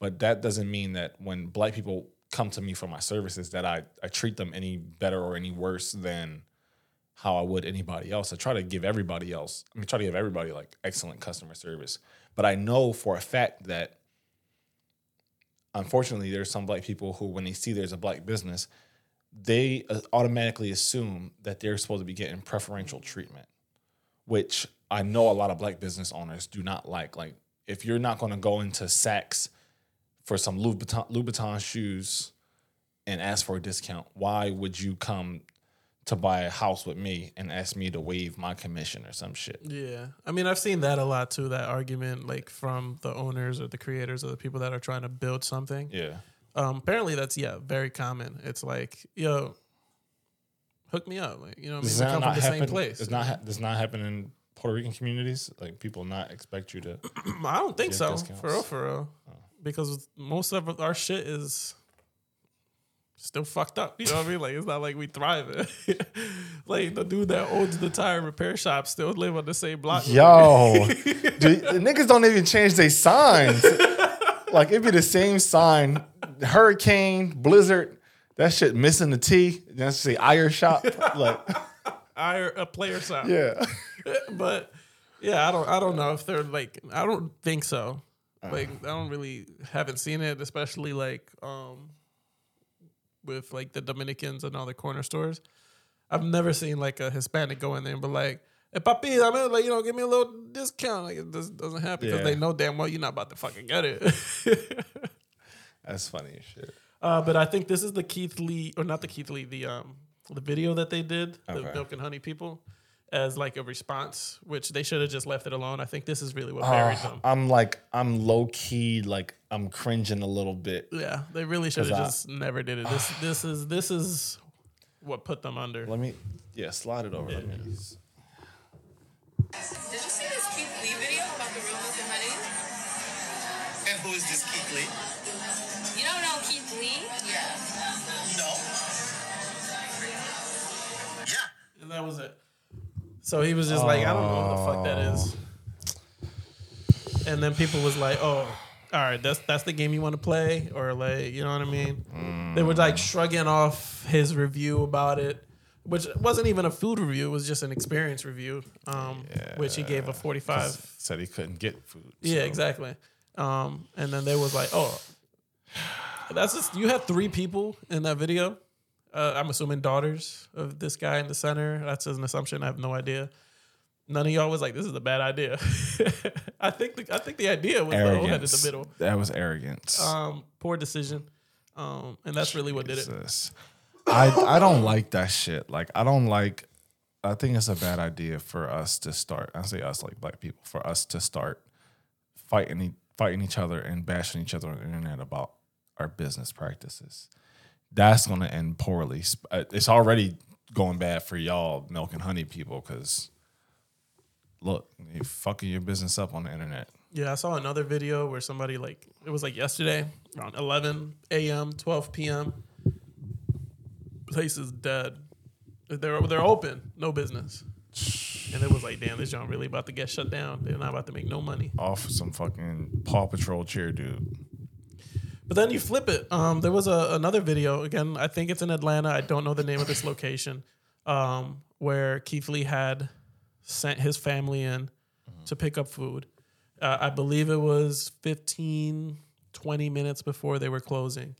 but that doesn't mean that when black people come to me for my services that I, I treat them any better or any worse than how I would anybody else. I try to give everybody else, I mean, try to give everybody like excellent customer service. But I know for a fact that unfortunately there's some black people who, when they see there's a black business, they uh, automatically assume that they're supposed to be getting preferential treatment, which I know a lot of black business owners do not like. Like, if you're not going to go into Saks for some Louboutin, Louboutin shoes and ask for a discount, why would you come to buy a house with me and ask me to waive my commission or some shit? yeah. I mean, I've seen that a lot too. That argument, like from the owners or the creators or the people that are trying to build something. Yeah. Um, apparently, that's yeah, very common. It's like, yo, hook me up. Like, you know, what I mean, Does we that come not from the happen? same place. Does not ha- does not happen in Puerto Rican communities? Like people not expect you to. (clears throat) I don't think so. discounts. For real, for real. Because most of our shit is still fucked up. You know what I mean? Like it's not like we thriving. (laughs) like the dude that owns the tire repair shop still live on the same block. Yo, (laughs) dude, the niggas don't even change their signs. like it'd be the same sign, hurricane, blizzard. That shit missing the T. That's say Ire shop. Like, (laughs) I a player shop. yeah. but yeah, I don't I don't know if they're like I don't think so. Like I don't really haven't seen it, especially like um with like the Dominicans and all the corner stores. I've never seen like a Hispanic go in there and be like, Hey papi, I mean like, you know, give me a little discount. Like it just doesn't happen because Yeah. they know damn well you're not about to fucking get it. (laughs) That's funny as shit. uh, but I think this is the Keith Lee or not the Keith Lee, the um the video that they did, the Milk and Honey people, as like a response, which they should have just left it alone. I think this is really what ah, buried Oh, them. I'm like, I'm low key, like, I'm cringing a little bit. Yeah, they really should have I- just never did it. This (sighs) this is this is what put them under. Let me, yeah, slide it over. Let me- Did you see this Keith Lee video about the real milk and honey? And who is this Keith Lee? You don't know Keith Lee? Yeah. No. Yeah. And that was it. So he was just like, I don't know what the fuck that is. And then people was like, oh, all right, that's that's the game you want to play, or like, you know what I mean? They were like shrugging off his review about it, which wasn't even a food review; it was just an experience review, um, which he gave a forty-five. Said he couldn't get food. Yeah, so- exactly. Um, and then they was like, oh, that's just you have three people in that video. Uh, I'm assuming daughters of this guy in the center. That's an assumption. I have no idea. None of y'all was like, this is a bad idea. (laughs) I think the, I think the idea was the old head in the middle. That was arrogance. Um, poor decision. Um, and that's really what did it. I I don't like that shit. Like I don't like. I think it's a bad idea for us to start. I say us like black people for us to start fighting fighting each other and bashing each other on the internet about our business practices. That's going to end poorly. Uh, It's already going bad for y'all milk and honey people because look, you fucking your business up on the internet. Yeah, I saw another video where somebody like it was like yesterday around 11 a.m., 12 p.m. Place is dead. They're they're open, no business. And it was like, damn, this joint really about to get shut down. They're not about to make no money. Off some fucking Paw Patrol cheer dude. But then you flip it. Um, there was a, another video again. I think it's in Atlanta. I don't know the name of this location, um, where Keith Lee had sent his family in to pick up food. Uh, I believe it was 15, 20 minutes before they were closing,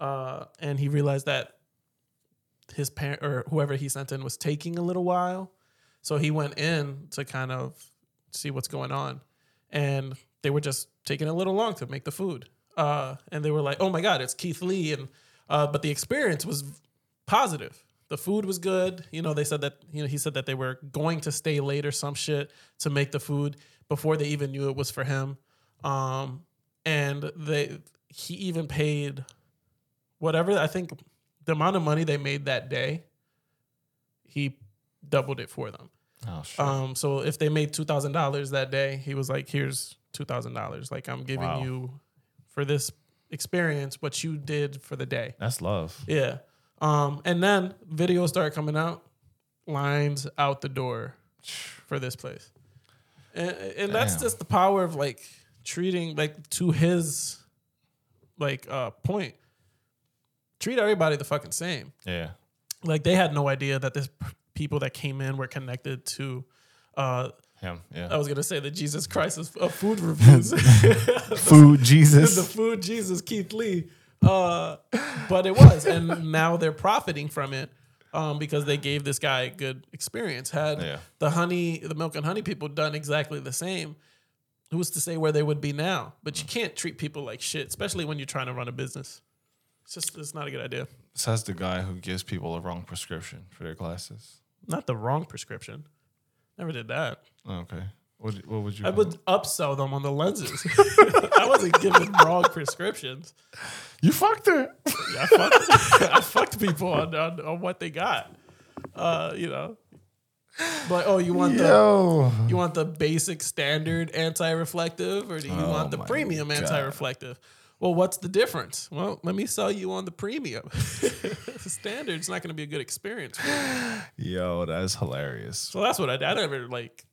uh, and he realized that his parent or whoever he sent in was taking a little while, so he went in to kind of see what's going on, and they were just taking a little long to make the food. Uh, and they were like, "Oh my God, it's Keith Lee!" And uh, but the experience was positive. The food was good. You know, they said that you know he said that they were going to stay late or some shit to make the food before they even knew it was for him. Um, and they he even paid whatever I think the amount of money they made that day. He doubled it for them. Oh shit. Um, so if they made two thousand dollars that day, he was like, "Here's two thousand dollars. Like I'm giving Wow. you for this experience what you did for the day." That's love. Yeah. Um, and then videos start coming out, lines out the door for this place, and, and that's just the power of like treating like to his like uh point. Treat everybody the fucking same Yeah. like they had no idea that this p- people that came in were connected to uh Him. Yeah. I was gonna say the Jesus Christ of of food reviews (laughs) (laughs) Food Jesus. the food Jesus Keith Lee uh but it was and now they're profiting from it um because they gave this guy a good experience had Yeah. the honey the milk and honey people done exactly the same who's to say where they would be now but you can't treat people like shit especially when you're trying to run a business it's just it's not a good idea Says the guy who gives people the wrong prescription for their glasses. not the wrong prescription never did that Oh, okay. What, what would you? I would upsell them on the lenses. (laughs) I wasn't giving wrong prescriptions. You fucked her. I fucked, (laughs) I fucked people on, on, on what they got. Uh, you know, but oh, you want the you want the basic standard anti-reflective, or do you Oh want the premium God. anti-reflective? Well, what's the difference? Well, let me sell you on the premium. (laughs) the standard's not going to be a good experience. For you. Yo, that's hilarious. So that's what I. I never like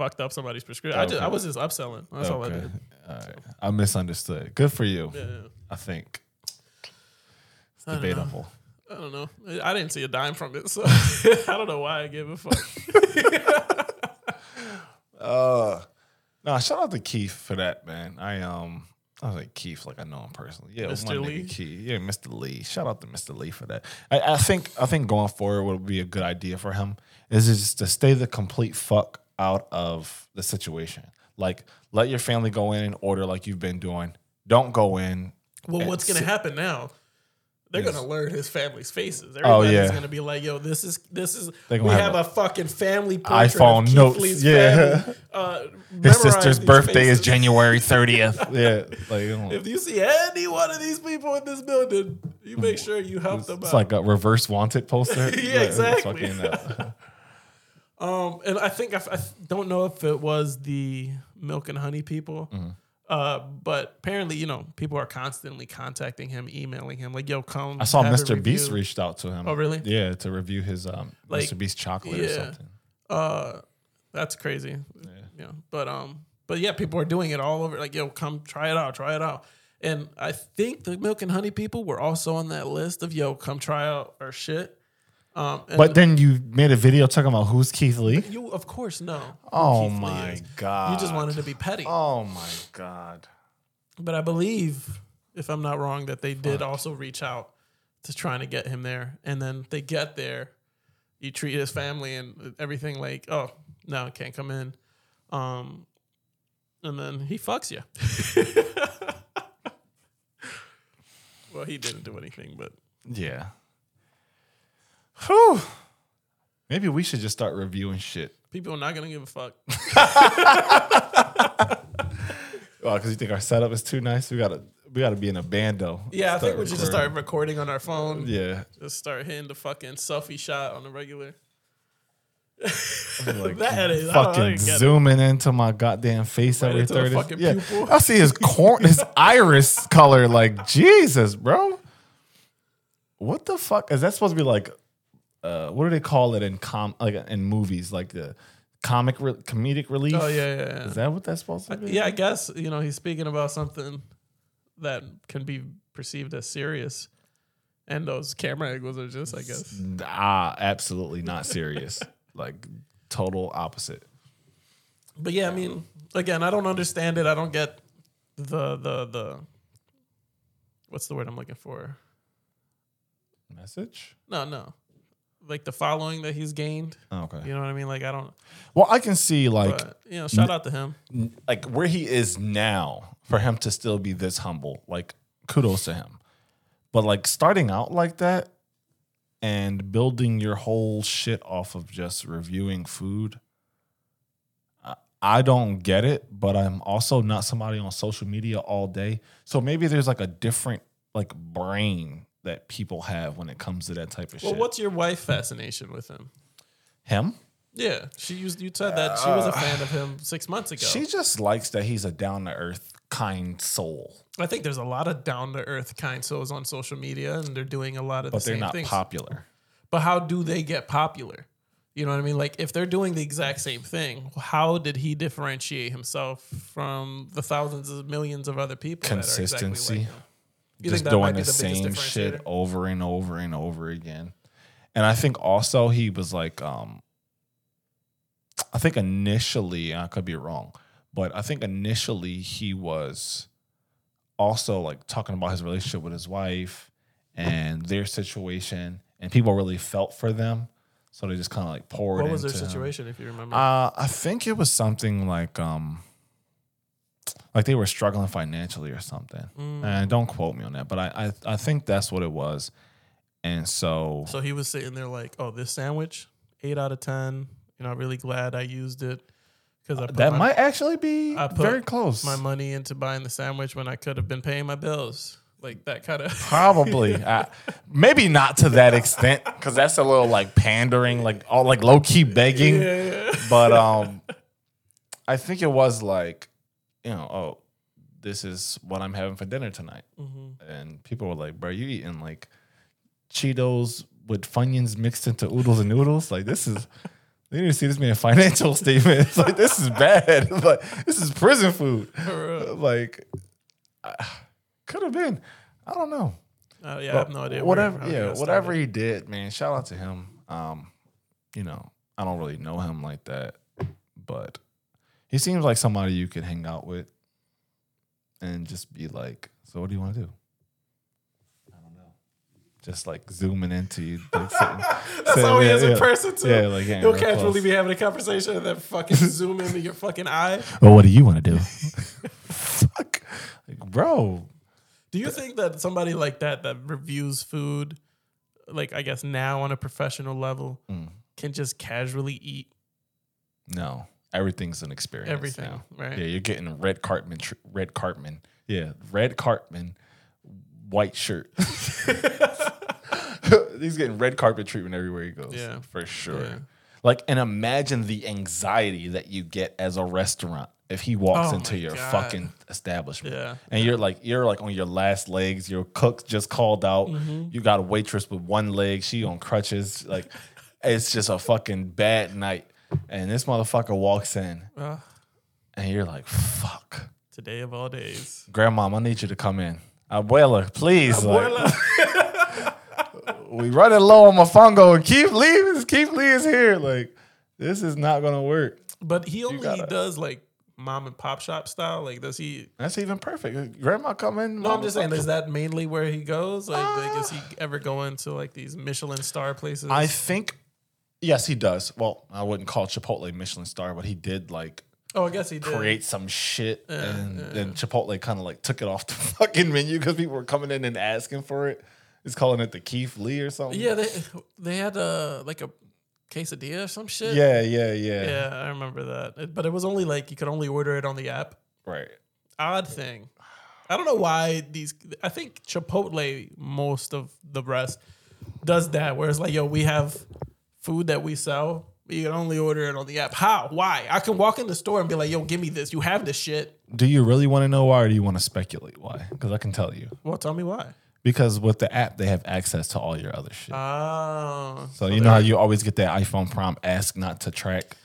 fucked up somebody's prescription. I, just, I was just upselling. That's all I did. All right. I misunderstood. Good for you. Yeah. I think. It's I don't know. debatable. I don't know. I didn't see a dime from it, so (laughs) I don't know why I gave a fuck. (laughs) Uh, no, shout out to Keith for that, man. I um, I was like Keith, like I know him personally. Yeah, Mr. Lee? Keith. Yeah, Mr. Lee. Shout out to Mr. Lee for that. I, I think I think going forward would be a good idea for him is just to stay the complete fuck out of the situation. Like, let your family go in and order like you've been doing. Don't go in. Well, what's gonna sit- happen now? They're Yes. gonna learn his family's faces. Oh, Everybody's yeah. gonna be like, "Yo, this is this is." We have, have a, fucking family portrait iPhone notes, Lee's yeah. family. (laughs) Uh, His sister's birthday is. January (laughs) 30th. yeah. Like, you know, If you see any one of these people in this building, you make sure you help them out. it's out. like a reverse wanted poster. (laughs) Yeah, exactly. fucking, uh, Um, and I think I don't know if it was the milk and honey people, Mm-hmm. Uh, but apparently, you know, people are constantly contacting him, emailing him, like, "Yo, come." I saw Mr. Beast reached out to him. Oh, really? Yeah, to review his um, Like, Mr. Beast chocolate or something. Uh, that's crazy. Yeah. But um, but yeah, people are doing it all over. Like, yo, come try it out, try it out. And I think the milk and honey people were also on that list of yo, come try out our shit. Um, But then you made a video talking about who's Keith Lee. you of course know. Oh Keith my god! You just wanted to be petty. Oh my god! But I believe, if I'm not wrong, that they did also reach out to trying to get him there. And then they get there, you treat his family and everything like, oh, no, I can't come in. Um, and then he fucks you. (laughs) well, he didn't do anything, but Yeah. Whew. Maybe we should just start reviewing shit. people are not going to give a fuck. (laughs) (laughs) Oh, because you think our setup is too nice. We gotta we gotta be in a bando. Yeah, I think we should just start recording on our phone. Yeah. Just start hitting the fucking selfie shot on the regular. Like (laughs) That is, I don't, I fucking it. zooming into my goddamn face Right every into thirty. fucking Yeah, pupil. I see his corn, his iris color. Like Jesus, bro. What the fuck is that supposed to be like? Uh, what do they call it in com like in movies? Like the comic re- comedic relief. Oh, yeah, yeah, yeah. Is that what that's supposed to be? Yeah, I guess you know he's speaking about something that can be perceived as serious, and those camera angles are just, I guess. Ah, absolutely not serious. (laughs) like total opposite. But yeah, I mean, again, I don't understand it. I don't get the the the what's the word I'm looking for? Message. No, no, like the following that he's gained. Oh, okay. You know what I mean? Like I don't. Well, I can see like But you know, shout out to him. like where he is now for him to still be this humble. Like kudos to him. But like starting out like that and building your whole shit off of just reviewing food. I- I don't get it, but I'm also not somebody on social media all day. So maybe there's like a different like brain that people have when it comes to that type of Well, shit. what's your wife fascination with him? him? Yeah, she used. You said that she was a uh, fan of him six months ago. She just likes that he's a down to earth, kind soul. I think there's a lot of down to earth kind souls on social media, and they're doing a lot of things. But the they're same not things. popular. But how do they get popular? You know what I mean? Like if they're doing the exact same thing, how did he differentiate himself from the thousands of millions of other people? that are exactly like Consistency. him? You just think that might doing the, the same shit over and over and over again. And I think also he was like, um, I think initially, I could be wrong, but I think initially he was also like talking about his relationship with his wife and their situation, and people really felt for them. So they just kind of like poured What was their into him. situation, if you remember? Uh, I think it was something like um like they were struggling financially or something. Mm. And don't quote me on that, but I, I I think that's what it was. And so, so he was sitting there like, "Oh, this sandwich, eight out of ten. You know, I'm really glad I used it because I put that my, might actually be I put very close. my money into buying the sandwich when I could have been paying my bills." Like that kind of. (laughs) Probably, I, maybe not to that extent, because that's a little like pandering, like all like low key begging. But um, I think it was like, you know, oh, this is what I'm having for dinner tonight, and people were like, "Bro, you eating like Cheetos with Funyuns mixed into oodles and noodles? Like this is." You need to see this man financial (laughs) statement. It's like this is bad. (laughs) like this is prison food. (laughs) like (sighs) could have been. I don't know. Uh, yeah, I have no idea. Whatever, he yeah, whatever he did, man. Shout out to him. Um, you know, I don't really know him like that, but he seems like somebody you could hang out with and just be like, "So, what do you want to do?" I don't know. Just like zooming into you. (laughs) Like sitting, That's how he is in person too. Yeah, like getting He'll casually close. be having a conversation and then fucking (laughs) zoom into your fucking eye. Well, what do you want to do? (laughs) Fuck, like, bro. Do you think that somebody like that that reviews food, like I guess now on a professional level, Mm. can just casually eat? No, everything's an experience. Everything, now. right? Yeah, you're getting red Cartman, tr- red Cartman. Yeah, red Cartman, white shirt. (laughs) He's getting red carpet treatment everywhere he goes. Yeah. for sure. Yeah. Like, and imagine the anxiety that you get as a restaurant if he walks Oh into your God. fucking establishment. Yeah. And you're like, you're like on your last legs. Your cook just called out. Mm-hmm. You got a waitress with one leg. She on crutches. Like, it's just a fucking bad night. And this motherfucker walks in, Uh, and you're like, fuck. today of all days. Grandmom, I need you to come in. Abuela, please. like- Abuela. (laughs) we running low on mofongo and Keith Lee is Keith Lee is here. Like, this is not gonna work. but he only gotta- does like mom and pop shop style. Like, does he? That's even perfect. Grandma come in. No, I'm just saying. Is that mainly where he goes? Like, like is he (sighs) ever going to like these Michelin star places? I think yes, he does. Well, I wouldn't call Chipotle Michelin star, but he did like oh, I guess he did. create some shit, and yeah, then Chipotle kind of like took it off the (laughs) fucking menu because people were coming in and asking for it. He's calling it the Keith Lee or something. Yeah, they they had uh like a quesadilla or some shit. yeah, yeah, yeah. yeah, I remember that. It- but it was only like you could only order it on the app. Right. Odd thing. I don't know why these. I think Chipotle most of the rest does that. Where it's like, yo, we have food that we sell. but You can only order it on the app. How? Why? I can walk in the store and be like, yo, give me this. You have this shit. Do you really want to know why, or do you want to speculate why? Because I can tell you. Well, tell me why. Because with the app, they have access to all your other shit. Oh, so you know how you always get that iPhone prompt, ask not to track.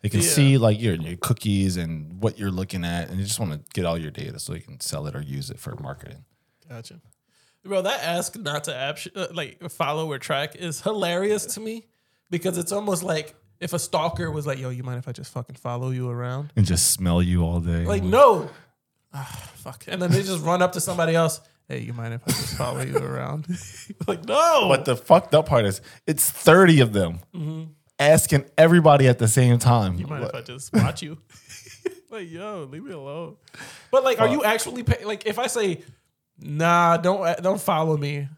They can Yeah. see like your your cookies and what you're looking at, and you just want to get all your data so you can sell it or use it for marketing. Gotcha. Bro, that ask not to app sh- uh, like follow or track is hilarious to me because it's almost like if a stalker was like, "Yo, you mind if I just fucking follow you around?" And just smell you all day. Like, no. Ah, fuck. And then they just run up to somebody else. Hey, you mind if I just follow you (laughs) around? (laughs) like, no. But the fucked up part is it's 30 of them asking everybody at the same time. Mm-hmm. you mind if I just watch you? (laughs) like, yo, leave me alone. But like, are you actually pay- like if I say, nah, don't don't follow me.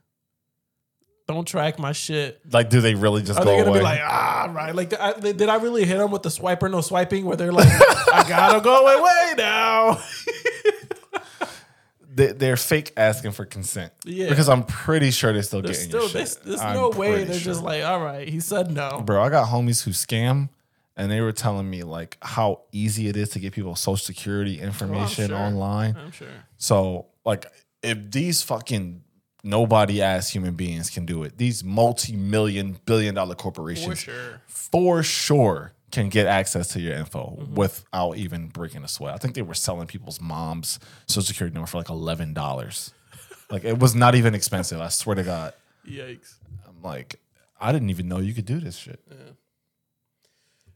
Don't track my shit. like, do they really just Are go they gonna away? be like, ah, right? Like, I, did I really hit them with the swiper no swiping? Where they're like, I gotta go away now. (laughs) they, they're fake asking for consent. Yeah. Because I'm pretty sure they're still There's getting still, your there's, shit. there's no way they're sure. just like, all right, he said no. Bro, I got homies who scam and they were telling me like how easy it is to get people social security information sure. online. I'm sure. So, like, if these fucking nobody as human beings can do it, these multi million, billion dollar corporations For sure. for sure can get access to your info Mm-hmm. without even breaking a sweat. I think they were selling people's mom's social security number for like eleven dollars. (laughs) like it was not even expensive. I swear to God. Yikes. I'm like, I didn't even know you could do this shit.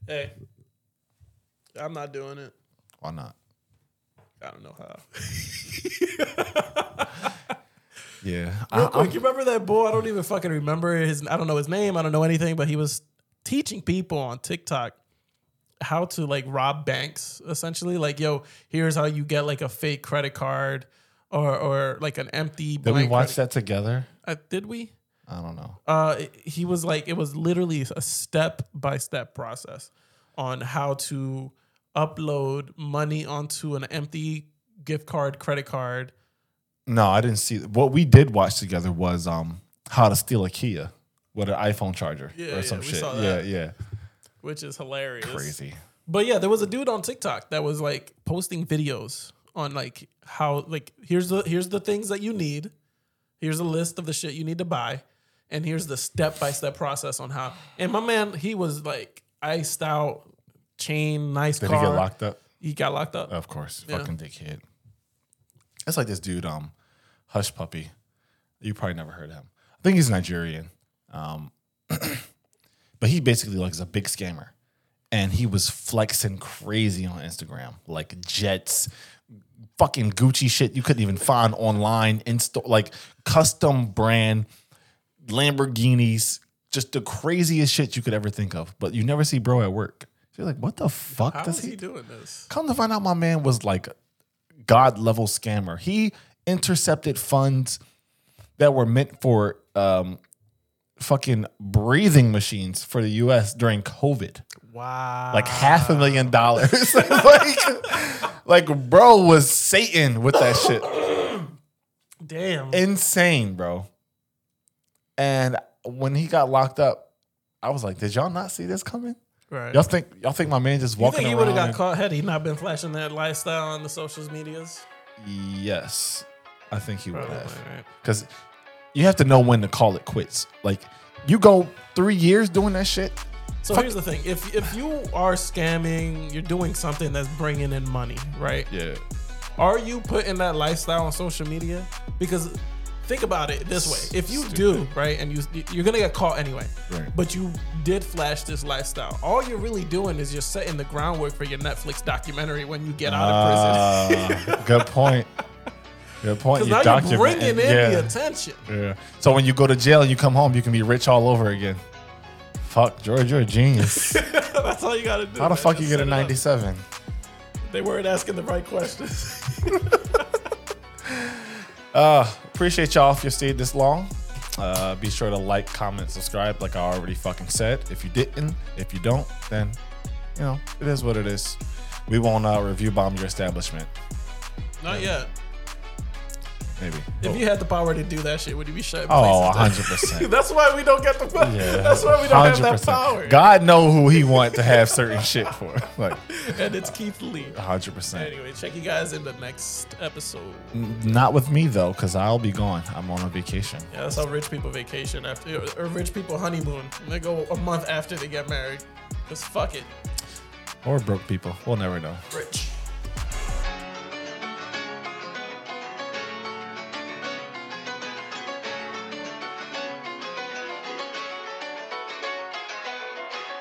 Hey, I'm not doing it. Why not? I don't know how. (laughs) (laughs) Yeah, Real I, quick, you remember that boy? I don't even fucking remember his. I don't know his name. I don't know anything, but he was teaching people on TikTok how to like rob banks. Essentially, like, yo, here's how you get like a fake credit card or or like an empty. Bank. Did we watch credit- that together? Uh, did we? I don't know. Uh, he was like, it was literally a step by step process on how to upload money onto an empty gift card, credit card. No, I didn't see. What we did watch together was um how to steal a Kia with an iPhone charger Yeah, or some yeah, we shit. saw Yeah, that. yeah, which is hilarious. crazy. But yeah, there was a dude on TikTok that was like posting videos on like how like here's the here's the things that you need. Here's a list of the shit you need to buy. And here's the step by step process on how. And my man, he was like iced out, chain, nice Did car. he get locked up? He got locked up. Of course, Yeah. fucking dickhead. It's like this dude, um, Hushpuppi. You probably never heard of him. I think he's Nigerian. Um, (clears throat) but he basically like is a big scammer, and he was flexing crazy on Instagram, like jets, fucking Gucci shit you couldn't even find online in store, like custom brand Lamborghinis, just the craziest shit you could ever think of. But you never see bro at work. So you're like, what the fuck How does is he he doing this? Come to find out, my man was like god level scammer. He intercepted funds that were meant for um, fucking breathing machines for the U.S. during COVID, Wow. like half a million dollars. (laughs) like, like, bro was Satan with that shit. damn. Insane, bro. And when he got locked up, I was like, did y'all not see this coming? Right. Y'all think y'all think my man just You walking think he would have got caught had he not been flashing that lifestyle on the social medias? Yes, I think he would Probably, have. right? Because you have to know when to call it quits. Like you go three years doing that shit. So Fuck- here's the thing: if if you are scamming, you're doing something that's bringing in money, right? Yeah. Are you putting that lifestyle on social media? Because think about it this way: if you do, right, and you you're gonna get caught anyway, Right. but you did flash this lifestyle, all you're really doing is you're setting the groundwork for your Netflix documentary when you get out of prison. Ah, (laughs) good point. Good point. Because now you're bringing in yeah. the attention. Yeah. So when you go to jail and you come home, you can be rich all over again. Fuck, George, you're a genius. (laughs) That's all you gotta do. How the man. fuck you get a set it up. 97? They weren't asking the right questions. (laughs) Uh, appreciate y'all if you stayed this long. Uh, be sure to like, comment, subscribe, like I already fucking said. If you didn't, if you don't, then you know it is what it is. We won't uh, review bomb your establishment. Not yet. Maybe. If you had the power to do that shit, would you be shut? oh, places hundred percent. (laughs) That's why we don't get the. Yeah, (laughs) That's why we don't have that power. God know who he want to have certain shit for. (laughs) Like And it's Keith Lee. hundred percent. Anyway, check you guys in the next episode. Not with me though, because I'll be gone. I'm on a vacation. Yeah, that's how rich people vacation after, or rich people honeymoon. They go a month after they get married. Cause fuck it, Or broke people. We'll never know. rich.